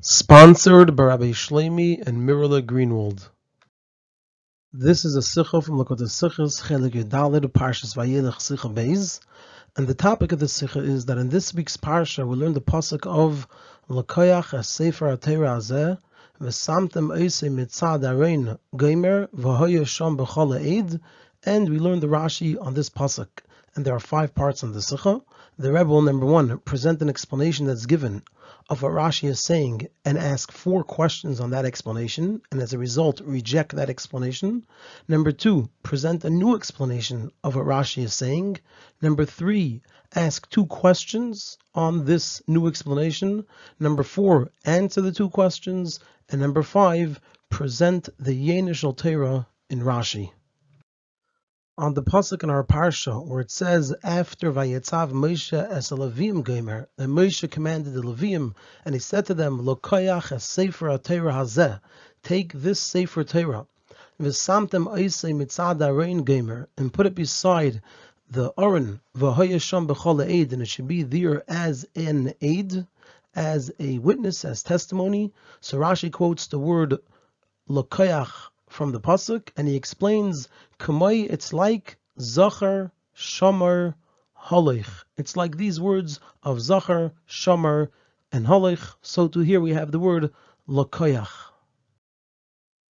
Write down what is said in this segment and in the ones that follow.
Sponsored by Rabbi Shlomi and Mirla Greenwald. This is a sikha from Lakota Sikhas Chelik Yudalid Parshas Vayelech Sikha Beis, and the topic of the sikha is that in this week's parsha we learn the pasuk of Lakoyach as Sefer Atera Azeh V'samtem Eisei Mitzad Arein Geimer V'hoya Sham B'chol Eid, and we learn the Rashi on this pasuk. And there are five parts on the sikha. The Rebbe will, number one, present an explanation that's given of what Rashi is saying and ask four questions on that explanation, and as a result, reject that explanation. Number two, present a new explanation of what Rashi is saying. Number three, ask two questions on this new explanation. Number four, answer the two questions. And number five, present the Yenishal Torah in Rashi on the pasuk in our parsha where it says after Vayetzav Moshe es Levim Gomer, that Moshe commanded the Levim and he said to them, Lokoyach es Sefer Torah Hazeh, take this Sefer Torah, v'samtem Oisei Mitzad Arein Gomer, and put it beside the Aron v'hoyasham b'chol aid, and it should be there as an aid, as a witness, as testimony. So Rashi quotes the word Lokoyach from the pasuk, and he explains, "Kamay." It's like Zachar, Shomer, Halich. It's like these words of Zachar, Shomer, and Halich. So to here we have the word Lakoyach.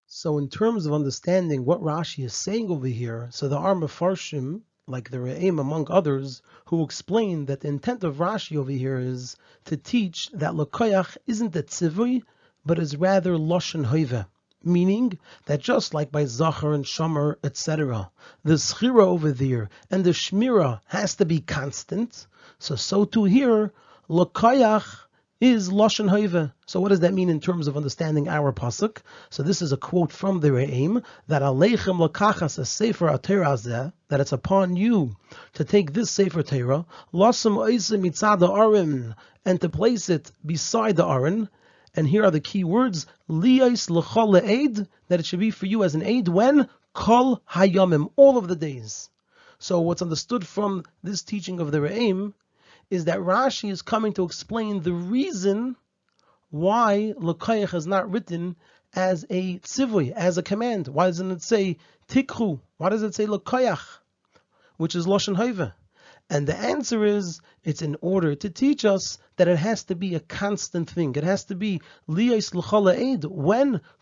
So in terms of understanding what Rashi is saying over here, so the Arm of Farshim, like the Re'im among others, who explain that the intent of Rashi over here is to teach that Lakoyach isn't a tzivui, but is rather Loshen Hoive meaning that just like by Zachar and Shomer, etc., the Schira over there and the Shmira has to be constant, so so too here, Lokayach is Lashon Hoive. So what does that mean in terms of understanding our pasuk? So this is a quote from the Re'im that Aleichem Lakachas a Sefer Aterazeh, that it's upon you to take this Sefer Torah, Lasam Oisim Mitzad Arim, and to place it beside the Aron, and here are the key words: liyais l'chol aid that it should be for you as an aid when kol hayamim all of the days. So what's understood from this teaching of the Re'im is that Rashi is coming to explain the reason why Lekayach is not written as a tzivui, as a command. Why doesn't it say tikhu? Why does it say Lekayach, which is Lashon Haiva? And the answer is it's in order to teach us that it has to be a constant thing. It has to be when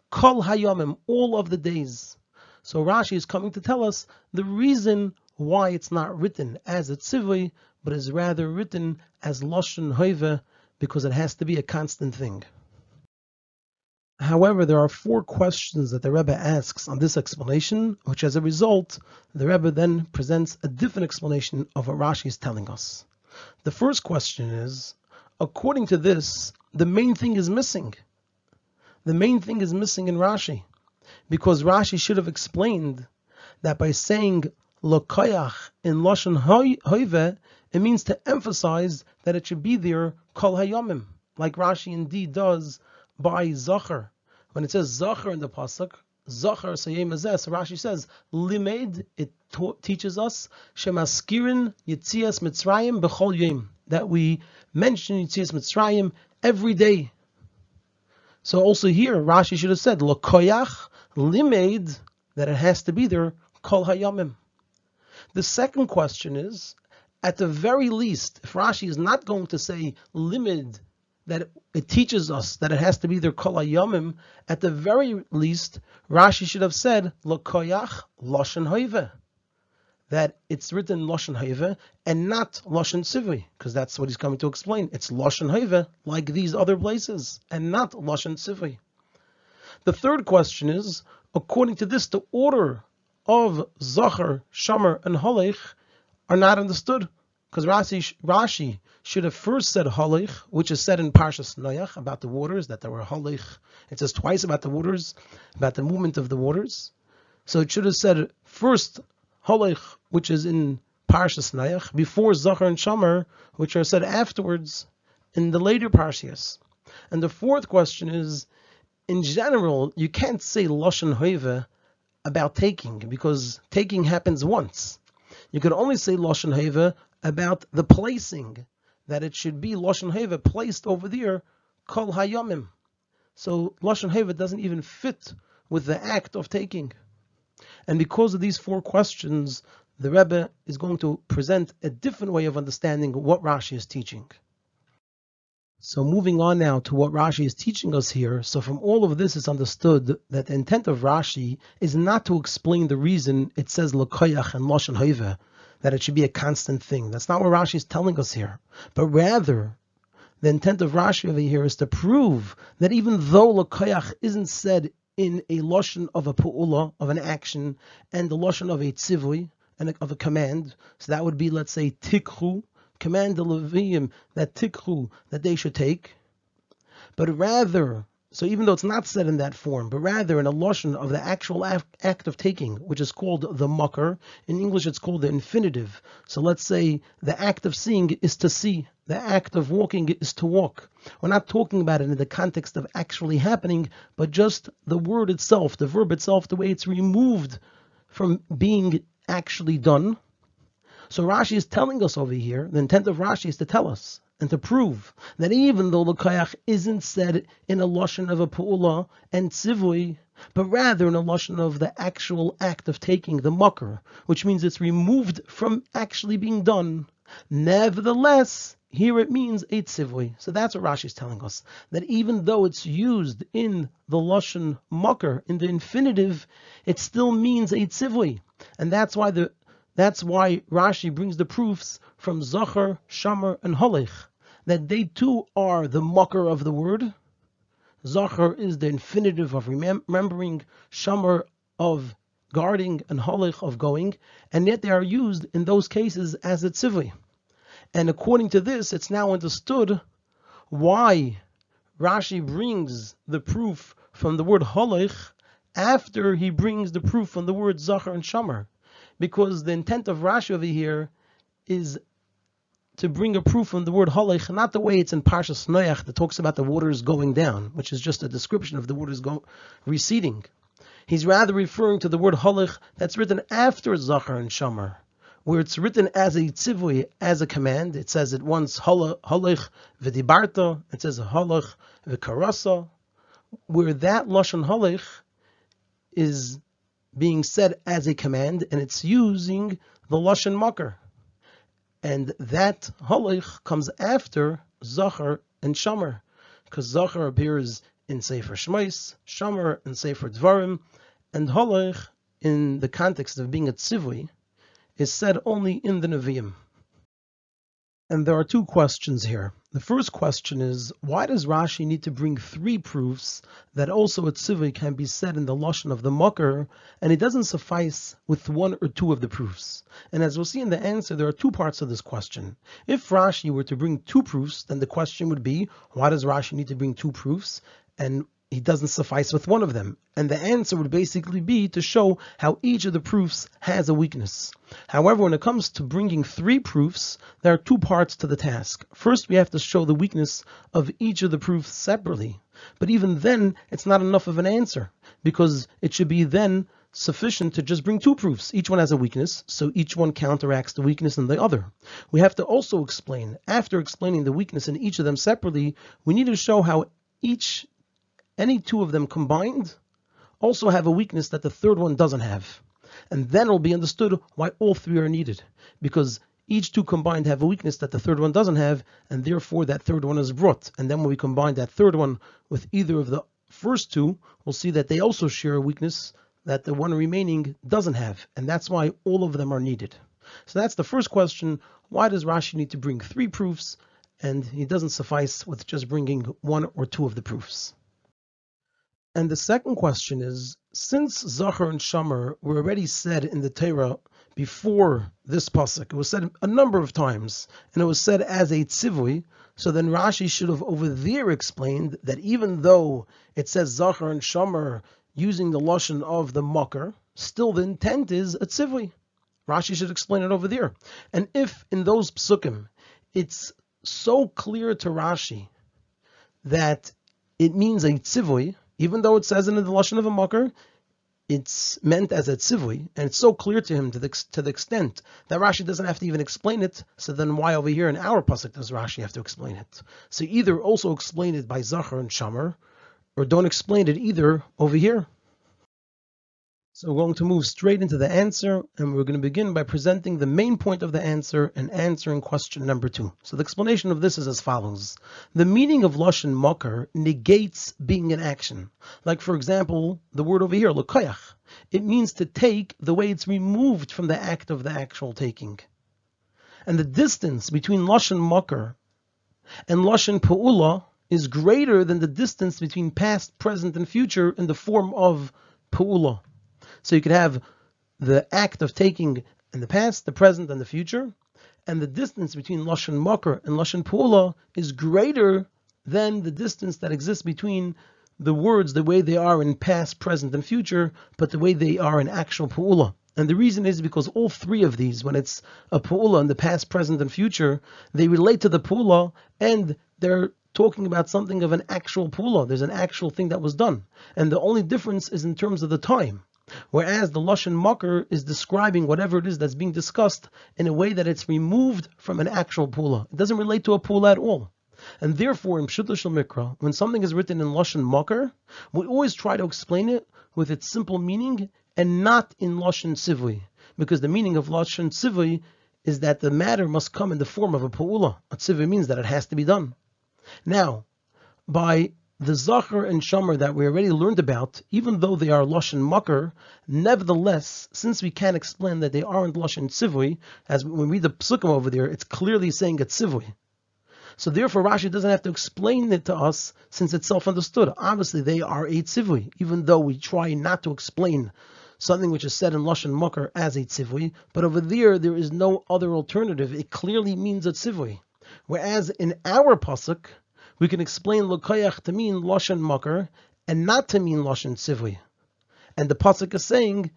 kol hayamim all of the days. So Rashi is coming to tell us the reason why it's not written as a tzivui, but is rather written as lashon hoive because it has to be a constant thing. However, there are four questions that the Rebbe asks on this explanation, which as a result, the Rebbe then presents a different explanation of what Rashi is telling us. The first question is, according to this, the main thing is missing. The main thing is missing in Rashi, because Rashi should have explained that by saying lokoyach in lashon hoive, it means to emphasize that it should be there kol hayomim, like Rashi indeed does by Zachar. When it says Zachar in the pasuk, Zachar Sayem So Rashi says Limed. It teaches us Shemaskirin Yitzias Mitzrayim Bechol Yom that we mention Yitzias Mitzrayim every day. So also here Rashi should have said Lokoyach Limed that it has to be there Kol Hayamim. The second question is, at the very least, if Rashi is not going to say limid that it teaches us that it has to be their kol yomim, at the very least, Rashi should have said lokoyach loshen hoive, that it's written loshen hoive and not loshen sivui, because that's what he's coming to explain. It's loshen hoive like these other places, and not loshen sivui. The third question is, according to this, the order of Zachar, Shomer, and Holech are not understood because Rashi, Rashi should have first said Halich, which is said in Parshas Noach about the waters, that there were Halich. It says twice about the waters, about the movement of the waters. So it should have said first Halich, which is in Parshas Noach, before Zachar and Shomer, which are said afterwards in the later Parshias. And the fourth question is, in general, you can't say Lashon Hoive about taking, because taking happens once. You can only say Lashon Heva about the placing, that it should be Lashon Heva placed over there, Kol Hayomim. So Lashon Heva doesn't even fit with the act of taking. And because of these four questions, the Rebbe is going to present a different way of understanding what Rashi is teaching. So moving on now to what Rashi is teaching us here. So from all of this, it's understood that the intent of Rashi is not to explain the reason it says Lakoyach and Lashon Haiva, that it should be a constant thing. That's not what Rashi is telling us here. But rather, the intent of Rashi over here is to prove that even though Lakoyach isn't said in a Lashon of a Pu'ula, of an action, and the Lashon of a Tzivui, and of a command, so that would be, let's say, Tikhu, command the Levium that tikhu that they should take, but rather, so even though it's not said in that form, but rather in a lashon of the actual act of taking, which is called the mucker. In English, it's called the infinitive. So let's say the act of seeing is to see, the act of walking is to walk. We're not talking about it in the context of actually happening, but just the word itself, the verb itself, the way it's removed from being actually done so Rashi is telling us over here, the intent of Rashi is to tell us and to prove that even though the kayach isn't said in a lashon of a pu'ula and tzivui, but rather in a lashon of the actual act of taking the mucker, which means it's removed from actually being done. Nevertheless, here it means a tzivui. So that's what Rashi is telling us. That even though it's used in the lashon mucker, in the infinitive, it still means a tzivui. And that's why the that's why Rashi brings the proofs from Zachar, Shamar, and Holich, that they too are the mucker of the word. Zachar is the infinitive of remembering, Shamar of guarding, and Holich of going, and yet they are used in those cases as a tzivui. And according to this, it's now understood why Rashi brings the proof from the word Holich after he brings the proof from the word Zachar and Shamar because the intent of Rashi over here is to bring a proof from the word halach, not the way it's in Parshas Noach that talks about the waters going down, which is just a description of the waters go, receding. He's rather referring to the word halach that's written after Zachar and Shamar, where it's written as a tzivui, as a command. It says it once halach v'dibarta, it says halach v'karasa, where that lashon halach is being said as a command, and it's using the lashon makar, and that halich comes after zachar and shamar, because zachar appears in Sefer Shmais, shamar in Sefer Dvarim, and halich in the context of being a tzivui is said only in the Nevi'im. And there are two questions here. The first question is, why does Rashi need to bring three proofs that also a tzivui can be said in the lashon of the makar, and it doesn't suffice with one or two of the proofs? And as we'll see in the answer, there are two parts of this question. If Rashi were to bring two proofs, then the question would be, why does Rashi need to bring two proofs? And he doesn't suffice with one of them. And the answer would basically be to show how each of the proofs has a weakness. However, when it comes to bringing three proofs, there are two parts to the task. First, we have to show the weakness of each of the proofs separately. But even then, it's not enough of an answer, because it should be then sufficient to just bring two proofs. Each one has a weakness, so each one counteracts the weakness in the other. We have to also explain, after explaining the weakness in each of them separately, we need to show how each any two of them combined also have a weakness that the third one doesn't have. And then it'll be understood why all three are needed. Because each two combined have a weakness that the third one doesn't have, and therefore that third one is brought. And then when we combine that third one with either of the first two, we'll see that they also share a weakness that the one remaining doesn't have. And that's why all of them are needed. So that's the first question. Why does Rashi need to bring three proofs? And he doesn't suffice with just bringing one or two of the proofs. And the second question is, since Zachar and Shamar were already said in the Torah before this pasuk, it was said a number of times, and it was said as a tzivui, so then Rashi should have over there explained that even though it says Zachar and Shamar using the lashon of the makar, still the intent is a tzivui. Rashi should explain it over there. And if in those psukim it's so clear to Rashi that it means a tzivui, even though it says in the lashon of a makar, it's meant as a tzivui, and it's so clear to him to the, to the extent that Rashi doesn't have to even explain it. So then, why over here in our pasuk does Rashi have to explain it? So either also explain it by Zachar and Shamar, or don't explain it either over here. So we're going to move straight into the answer, and we're going to begin by presenting the main point of the answer and answering question number two. So the explanation of this is as follows. The meaning of Lashon Makar negates being an action. Like, for example, the word over here, Lukoyach. It means to take the way it's removed from the act of the actual taking. And the distance between Lashon Makar and Lashon Pa'ula is greater than the distance between past, present, and future in the form of Pa'ula. So you could have the act of taking in the past, the present, and the future, and the distance between Lashon Makar and Lashon Pula is greater than the distance that exists between the words the way they are in past, present, and future, but the way they are in actual Pula. And the reason is because all three of these, when it's a Pula in the past, present, and future, they relate to the Pula and they're talking about something of an actual Pula. There's an actual thing that was done. And the only difference is in terms of the time. Whereas the Lashon Makar is describing whatever it is that's being discussed in a way that it's removed from an actual Pula. It doesn't relate to a Pula at all. And therefore, in Pshut Mikra, when something is written in Lashon Makar, we always try to explain it with its simple meaning and not in Lashon Sivui. Because the meaning of Lashon Sivui is that the matter must come in the form of a Pa'ula. A Sivui means that it has to be done. Now, by the Zachar and Shomer that we already learned about, even though they are Lashon Makar, nevertheless, since we can't explain that they aren't Lashon Tzivui, as when we read the Psukim over there, it's clearly saying it's Tzivui. So therefore Rashi doesn't have to explain it to us since it's self-understood. Obviously they are a Tzivui, even though we try not to explain something which is said in Lashon Makar as a Tzivui, but over there there is no other alternative. It clearly means a Tzivui. Whereas in our Pasuk, we can explain Lokayach to mean Lashon Makar and not to mean Lashon Sivui. And the Pasuk is saying,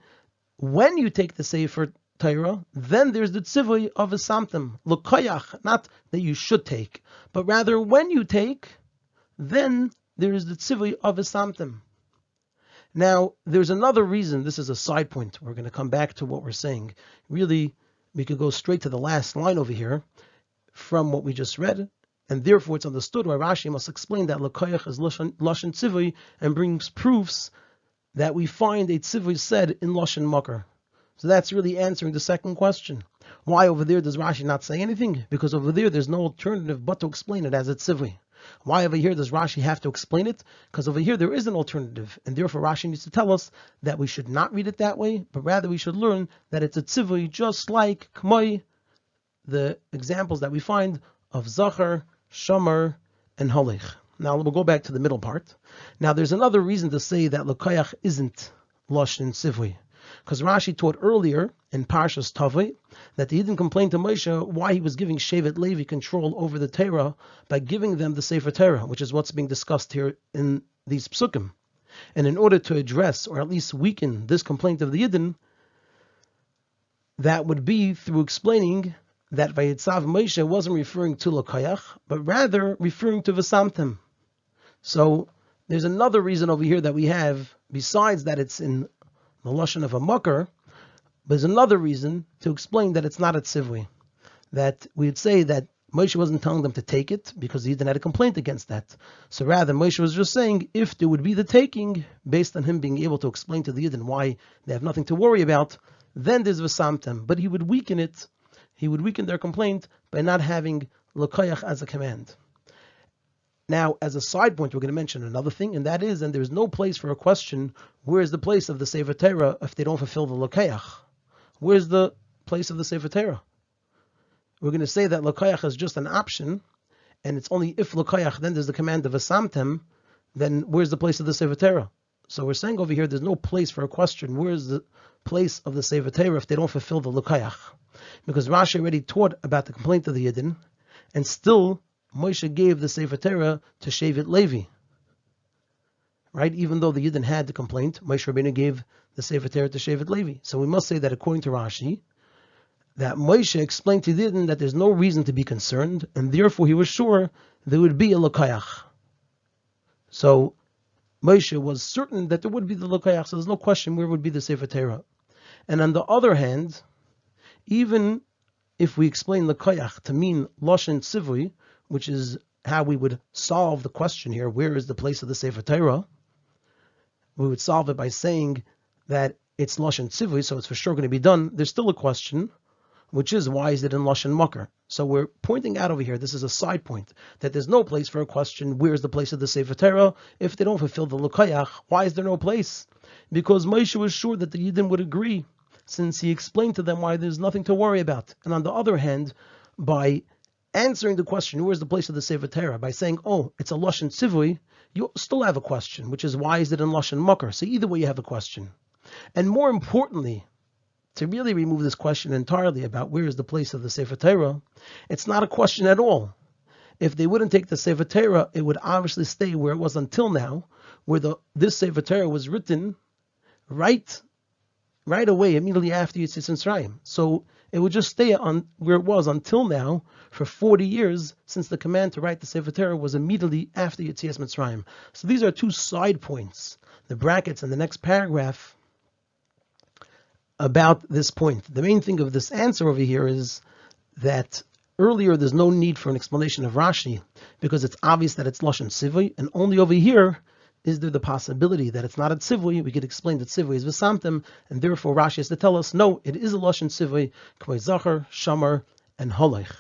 when you take the Sefer Torah, then there's the tzivui of a samtim, lokayach, not that you should take, but rather when you take, then there is the tzivui of a samtim. Now, there's another reason, this is a side point, we're going to come back to what we're saying. Really, we could go straight to the last line over here from what we just read, and therefore it's understood why Rashi must explain that Lakoyach is Lashon Tzivui and brings proofs that we find a Tzivui said in Lashon Makar. So that's really answering the second question. Why over there does Rashi not say anything? Because over there there's no alternative but to explain it as a Tzivui. Why over here does Rashi have to explain it? Because over here there is an alternative, and therefore Rashi needs to tell us that we should not read it that way, but rather we should learn that it's a tzivui, just like Kmoi, the examples that we find of Zachar, Shomer, and Holich. Now we'll go back to the middle part. Now there's another reason to say that Lekayach isn't Lashon Sivui. Because Rashi taught earlier in Parshas Tavai that the Yidden complained to Moshe why he was giving Shevet Levi control over the Torah by giving them the Sefer Torah, which is what's being discussed here in these psukim. And in order to address or at least weaken this complaint of the Yidden, that would be through explaining that Vayitzav Moshe wasn't referring to Lokayach, but rather referring to Vasamtim. So there's another reason over here that we have, besides that it's in the Lashon of a Makar, there's another reason to explain that it's not a Tzivui. That we would say that Moshe wasn't telling them to take it because he didn't have a complaint against that. So rather, Moshe was just saying if there would be the taking, based on him being able to explain to the Yidden why they have nothing to worry about, then there's Vasamtim. But he would weaken it he would weaken their complaint by not having Lokayach as a command. Now, as a side point, we're going to mention another thing, and that is, and there's no place for a question, where is the place of the Sefer Torah if they don't fulfill the Lokayach? Where's the place of the Sefer Torah? We're going to say that Lokayach is just an option, and it's only if Lokayach, then there's the command of a Asamtem, then where's the place of the Sefer Torah? So we're saying over here, there's no place for a question, where's the place of the Sefer Torah if they don't fulfill the Lokayach? Because Rashi already taught about the complaint of the Yidden, and still Moshe gave the Sefer Torah to Shevet Levi. Right? Even though the Yidden had the complaint, Moshe Rabbeinu gave the Sefer Torah to Shevet Levi. So we must say that according to Rashi, that Moshe explained to the Yidden that there's no reason to be concerned, and therefore he was sure there would be a Lokayach. So Moshe was certain that there would be the Lokayach, so there's no question where would be the Sefer Torah. And on the other hand, even if we explain the koyach to mean loshen sivui, which is how we would solve the question here, where is the place of the Sefer Torah? We would solve it by saying that it's Lashon Tzivui, so it's for sure going to be done. There's still a question, which is why is it in Lashon Makar? So we're pointing out over here, this is a side point, that there's no place for a question, where's the place of the Sefer Torah? If they don't fulfill the Lukayach, why is there no place? Because Moshe was sure that the Yidden would agree, since he explained to them why there's nothing to worry about. And on the other hand, by answering the question, where's the place of the Sefer Torah, by saying, oh, it's a Lashon Tzivui, you still have a question, which is why is it in Lashon Makar? So either way you have a question. And more importantly, to really remove this question entirely about where is the place of the Sefer Torah, it's not a question at all. If they wouldn't take the Sefer Torah, it would obviously stay where it was until now, where the this Sefer Torah was written right right away, immediately after Yitzias Mitzrayim. So it would just stay on where it was until now for 40 years, since the command to write the Sefer Torah was immediately after Yitzias Mitzrayim. So these are two side points, the brackets in the next paragraph about this point. The main thing of this answer over here is that earlier there's no need for an explanation of Rashi because it's obvious that it's Lashon Sivui, and only over here is there the possibility that it's not a tzivui? We could explain that tzivui is v'samtim, and therefore Rashi has to tell us, no, it is a lashon tzivui, k'may zachar, shamar, and holech.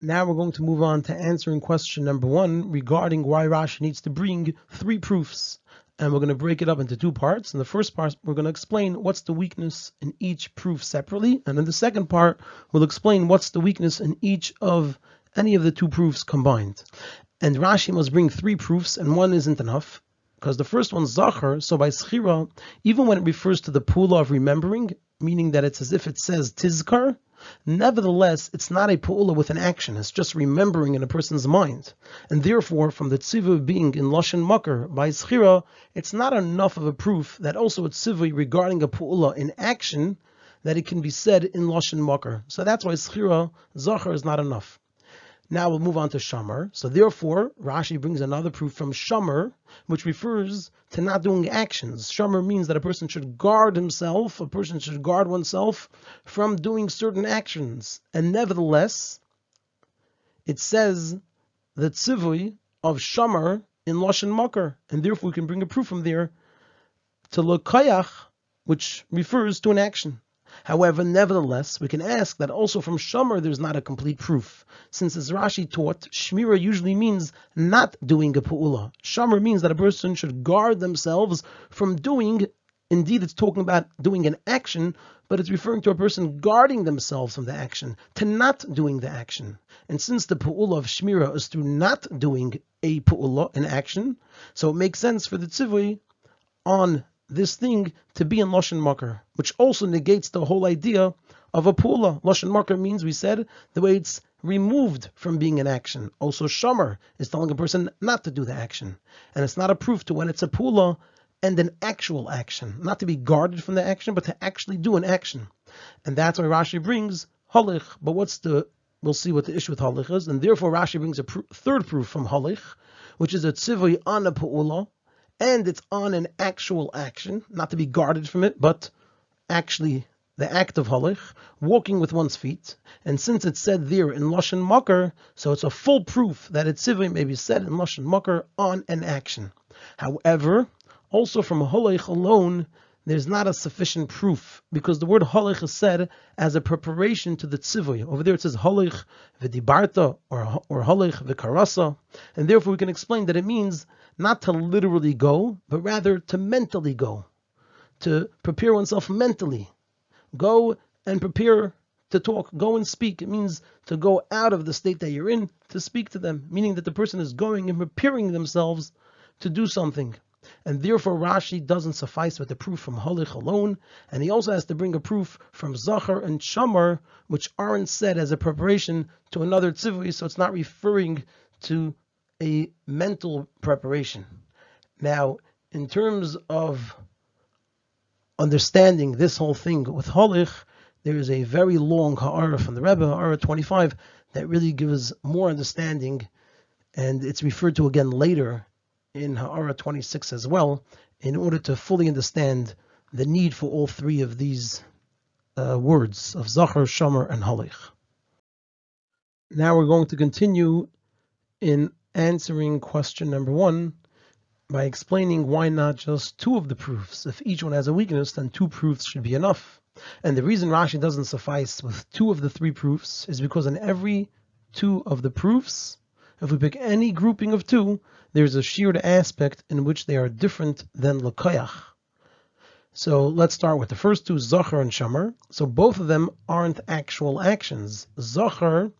Now we're going to move on to answering question number one regarding why Rashi needs to bring three proofs and we're going to break it up into two parts. In the first part, we're going to explain what's the weakness in each proof separately, and in the second part, we'll explain what's the weakness in each of any of the two proofs combined. And Rashi must bring three proofs, and one isn't enough, because the first one's Zachar, so by Schira, even when it refers to the pula of remembering, meaning that it's as if it says Tizkar, Nevertheless, it's not a pu'ula with an action, it's just remembering in a person's mind. And therefore, from the tzivu being in Lashon Makar by Schira, it's not enough of a proof that also a tzivu regarding a pu'ula in action, that it can be said in Lashon Makar. So that's why Schira, Zachar is not enough. Now we'll move on to Shamar. So therefore, Rashi brings another proof from Shamar, which refers to not doing actions. Shamar means that a person should guard himself, a person should guard oneself from doing certain actions. And nevertheless, it says the tzivui of Shamar in Lashon Makar, and therefore we can bring a proof from there to Lokayach, which refers to an action. However, nevertheless, we can ask that also from Shomer there's not a complete proof, since as Rashi taught, Shmira usually means not doing a pu'ula. Shomer means that a person should guard themselves from doing, indeed it's talking about doing an action, but it's referring to a person guarding themselves from the action, to not doing the action. And since the pu'ula of Shmira is through not doing a pu'ula, an action, so it makes sense for the tzivui on this thing to be in Lashon Makar, which also negates the whole idea of a pula. Lashon Makar means, we said, the way it's removed from being an action. Also, Shamar is telling a person not to do the action. And it's not a proof to when it's a pula and an actual action. Not to be guarded from the action, but to actually do an action. And that's why Rashi brings Halich. But what's the, we'll see what the issue with Halich is. And therefore Rashi brings a pr- third proof from Halich, which is a tzivui on a and it's on an actual action, not to be guarded from it, but actually the act of halich, walking with one's feet. And since it's said there in Lashon Makar, so it's a full proof that it's tzivui may be said in Lashon Makar on an action. However, also from halich alone, there's not a sufficient proof because the word halich is said as a preparation to the tzivui. Over there it says halich v'dibarta or or halich v'karasa, and therefore we can explain that it means not to literally go, but rather to mentally go, to prepare oneself mentally. Go and prepare to talk, go and speak. It means to go out of the state that you're in to speak to them, meaning that the person is going and preparing themselves to do something. And therefore Rashi doesn't suffice with the proof from Halich alone, and he also has to bring a proof from Zachar and Shamar, which aren't said as a preparation to another tzivui, so it's not referring to a mental preparation. Now, in terms of understanding this whole thing with Holich, there is a very long Ha'ara from the Rebbe, Ha'ara 25, that really gives more understanding, and it's referred to again later in Ha'ara 26 as well, in order to fully understand the need for all three of these uh, words of Zachar, Shomer, and Halich. Now we're going to continue in answering question number one by explaining why not just two of the proofs. If each one has a weakness, then two proofs should be enough. And the reason Rashi doesn't suffice with two of the three proofs is because in every two of the proofs, if we pick any grouping of two, there's a sheared aspect in which they are different than Lakoyach. So let's start with the first two, Zachar and Shamar. So both of them aren't actual actions. Zachar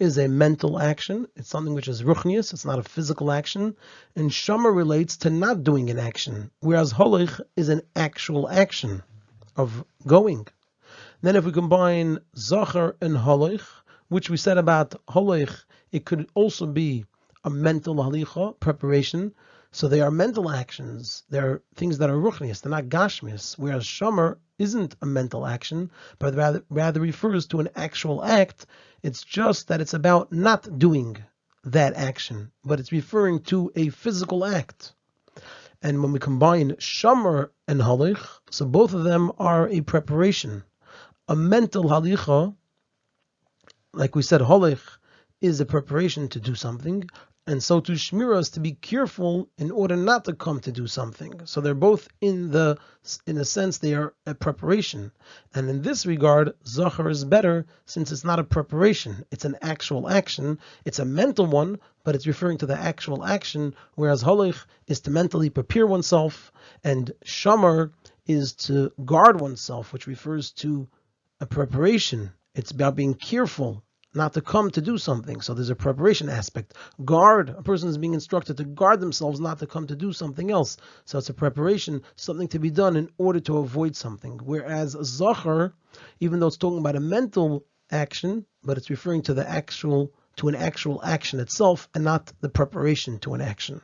is a mental action. It's something which is ruchnius. It's not a physical action. And Shamar relates to not doing an action, whereas Holich is an actual action of going. Then if we combine Zachar and Holich, which we said about Holich, it could also be a mental halicha, preparation. So they are mental actions. They're things that are ruchnius. They're not gashmius. Whereas Shamar isn't a mental action, but rather, rather refers to an actual act. It's just that it's about not doing that action, but it's referring to a physical act. And when we combine Shamar and Halich, so both of them are a preparation. A mental halicha, like we said, Halich is a preparation to do something, and so to shmira is to be careful in order not to come to do something. So they're both in the, in a sense, they are a preparation. And in this regard, zachar is better since it's not a preparation; it's an actual action. It's a mental one, but it's referring to the actual action. Whereas holich is to mentally prepare oneself, and shamar is to guard oneself, which refers to a preparation. It's about being careful not to come to do something. So there's a preparation aspect. Guard, a person is being instructed to guard themselves not to come to do something else. So it's a preparation, something to be done in order to avoid something. Whereas Zachar, even though it's talking about a mental action, but it's referring to the actual to an actual action itself and not the preparation to an action.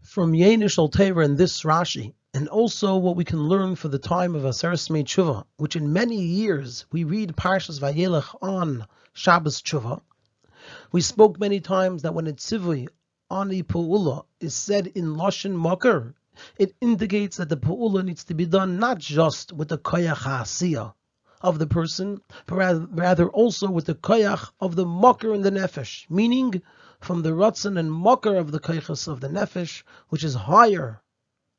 From Yenish Al in this Rashi, and also what we can learn for the time of Aseres Tshuva, which in many years we read Parshas Vayelech on Shabbos Tshuva. We spoke many times that when a tzivui on a pu'ula is said in Lashon Makar, it indicates that the pu'ula needs to be done not just with the koyach ha'asiyah of the person, but rather, also with the koyach of the makar and the nefesh, meaning from the ratzon and makar of the koyachas of the nefesh, which is higher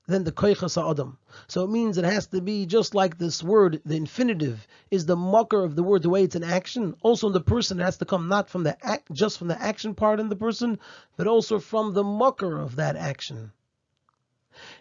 than the koichas adam. So it means it has to be just like this word, the infinitive is the mucker of the word, the way it's an action. Also, the person has to come not from the act, just from the action part in the person, but also from the mucker of that action.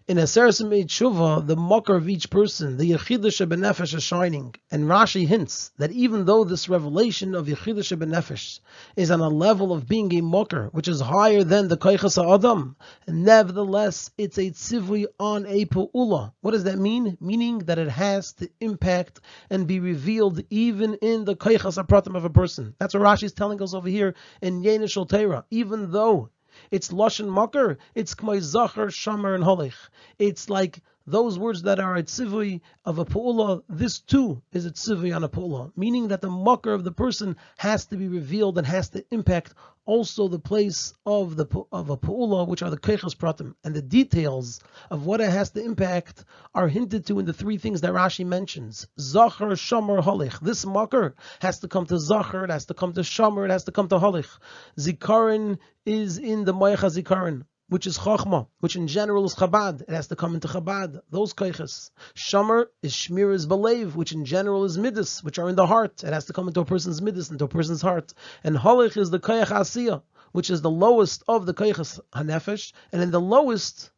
In Aseres Tshuva, the mocker of each person, the Yechidah Benefesh is shining. And Rashi hints that even though this revelation of Yechidah Benefesh is on a level of being a mocker, which is higher than the Koichas Adam, nevertheless, it's a tzivui on a pu'ula. What does that mean? Meaning that it has to impact and be revealed even in the Koichas Apratim of a person. That's what Rashi is telling us over here in Yenishal Torah. Even though it's lashon makar. It's k'may zachar, shamar, and holich. It's like those words that are a tzivui of a pu'ula, this too is a tzivui on a pu'ula, meaning that the makar of the person has to be revealed and has to impact also the place of the of a pu'ula, which are the keichas pratim, and the details of what it has to impact are hinted to in the three things that Rashi mentions: zachar, shomer, holich. This makar has to come to zachar, it has to come to shomer, it has to come to holich. Zikarin is in the moicha zikarin which is Chochma, which in general is Chabad. It has to come into Chabad. Those Kaiches. Shomer is Shmiras Balev, which in general is Midas, which are in the heart. It has to come into a person's Midas, into a person's heart. And Holich is the Kayach Asiyah, which is the lowest of the Kayachas Hanefesh, and in the lowest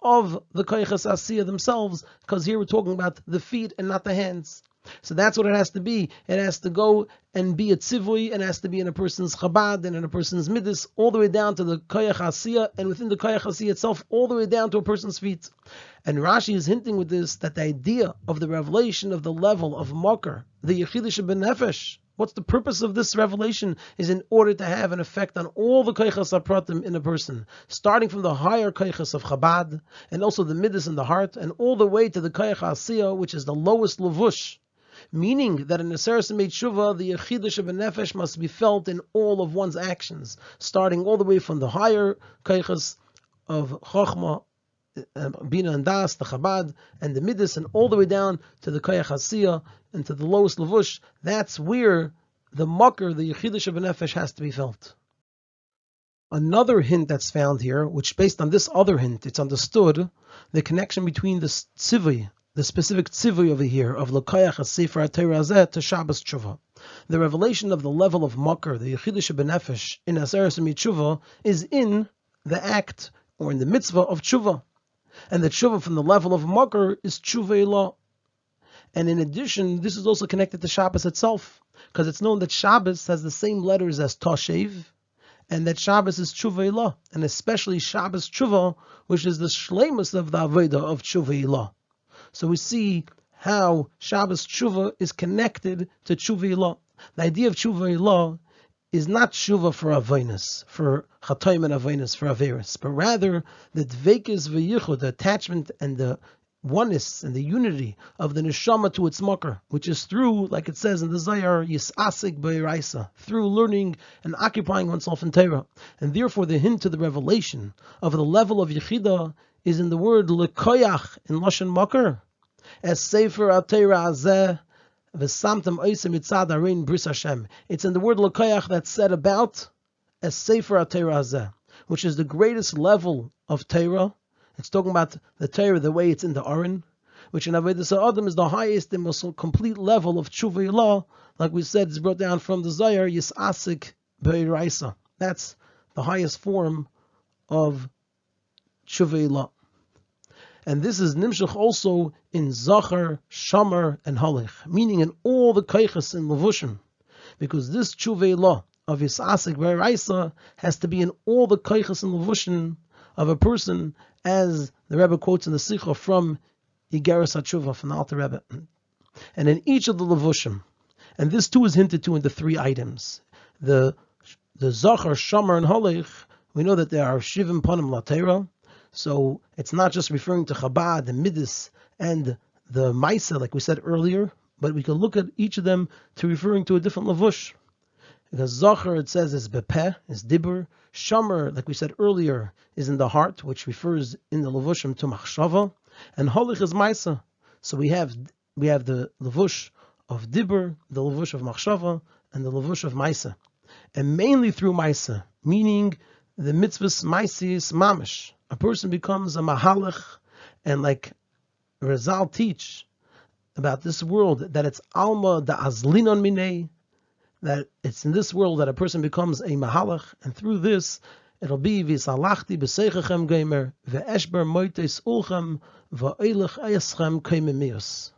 of the Kayachas Asiyah themselves, because here we're talking about the feet and not the hands. So that's what it has to be. It has to go and be a tzivui, and has to be in a person's chabad and in a person's midas, all the way down to the koyach asiyah, and within the koyach asiyah itself, all the way down to a person's feet. And Rashi is hinting with this that the idea of the revelation of the level of makar, the yechidish ben nefesh, What's the purpose of this revelation? Is in order to have an effect on all the koichas apratim in a person, starting from the higher koichas of Chabad, and also the midas in the heart, and all the way to the koich asiyah, which is the lowest levush, meaning that in Aseres Tshuva, the Yechidush of a Nefesh must be felt in all of one's actions, starting all the way from the higher Kaichas of Chochma, uh, Bina and Das, the Chabad, and the Midas, and all the way down to the Hasiyah, and to the lowest Lavush. That's where the mucker, the Yechidish of Nefesh, has to be felt. Another hint that's found here, which based on this other hint, it's understood the connection between the tzivui, the specific tzivui over here of Lakayach HaSefer HaTerazeh to Shabbos Tshuva. The revelation of the level of mucker, the Yechidish of Nefesh, in Aseres Tshuva is in the act or in the mitzvah of Tshuva. And the Tshuva from the level of mucker is Tshuva Elah. And in addition, this is also connected to Shabbos itself, because it's known that Shabbos has the same letters as Toshev, and that Shabbos is Tshuva Ilah, and especially Shabbos Tshuva, which is the shlemus of the Avodah of Tshuva Ilah. So we see how Shabbos Tshuva is connected to Tshuva Ilah. The idea of Tshuva Ilah is not Tshuva for Avoinus, for Chatoim and Avoinus, for Averis, but rather the Dvekis V'yichud, the attachment and the oneness and the unity of the neshama to its makar, which is through, like it says in the Zohar, yisasik be'iraisa, through learning and occupying oneself in Torah. And therefore the hint to the revelation of the level of Yechida is in the word lekoyach in Lashon makar, as sefer al-Torah azeh. It's in the word lekoyach that's said about as sefer al-Torah azeh, which is the greatest level of Torah, it's talking about the Torah, the way it's in the Aron, which in Avodah Adam is the highest and most complete level of Tshuva Ilah. Like we said, it's brought down from the Zohar Yisasik Be'iraisa. That's the highest form of Tshuva Ilah. And this is Nimshach also in Zachar, Shamar, and Halich, meaning in all the Kaichas in Levushim. Because this Tshuva Ilah of Yisasik Be'iraisa has to be in all the Kaichas in Levushim of a person as the Rebbe quotes in the Sikha from Igeris HaTshuva from the Alter Rebbe. And in each of the Levushim, and this too is hinted to in the three items, the the Zachar, Shamar, and Halich, we know that there are Shivim Panim Latera, so it's not just referring to Chabad, the Midas, and the Maisa, like we said earlier, but we can look at each of them to referring to a different Lavush. Because Zachar, it says, is Bepeh, is Dibur. Shomer, like we said earlier, is in the heart, which refers in the Levushim to Machshava. And Holich is Maisa. So we have we have the Levush of Dibur, the Levush of Machshava, and the Levush of Maisa. And mainly through Maisa, meaning the mitzvahs Maisis Mamish. A person becomes a Mahalach, and like Razal teach about this world, that it's Alma da Azlinon Minei, that it's in this world that a person becomes a mahalach, and through this it'll be v'salachti b'seichachem geimer ve'eshber moites ulchem va'oilech eschem keimemius.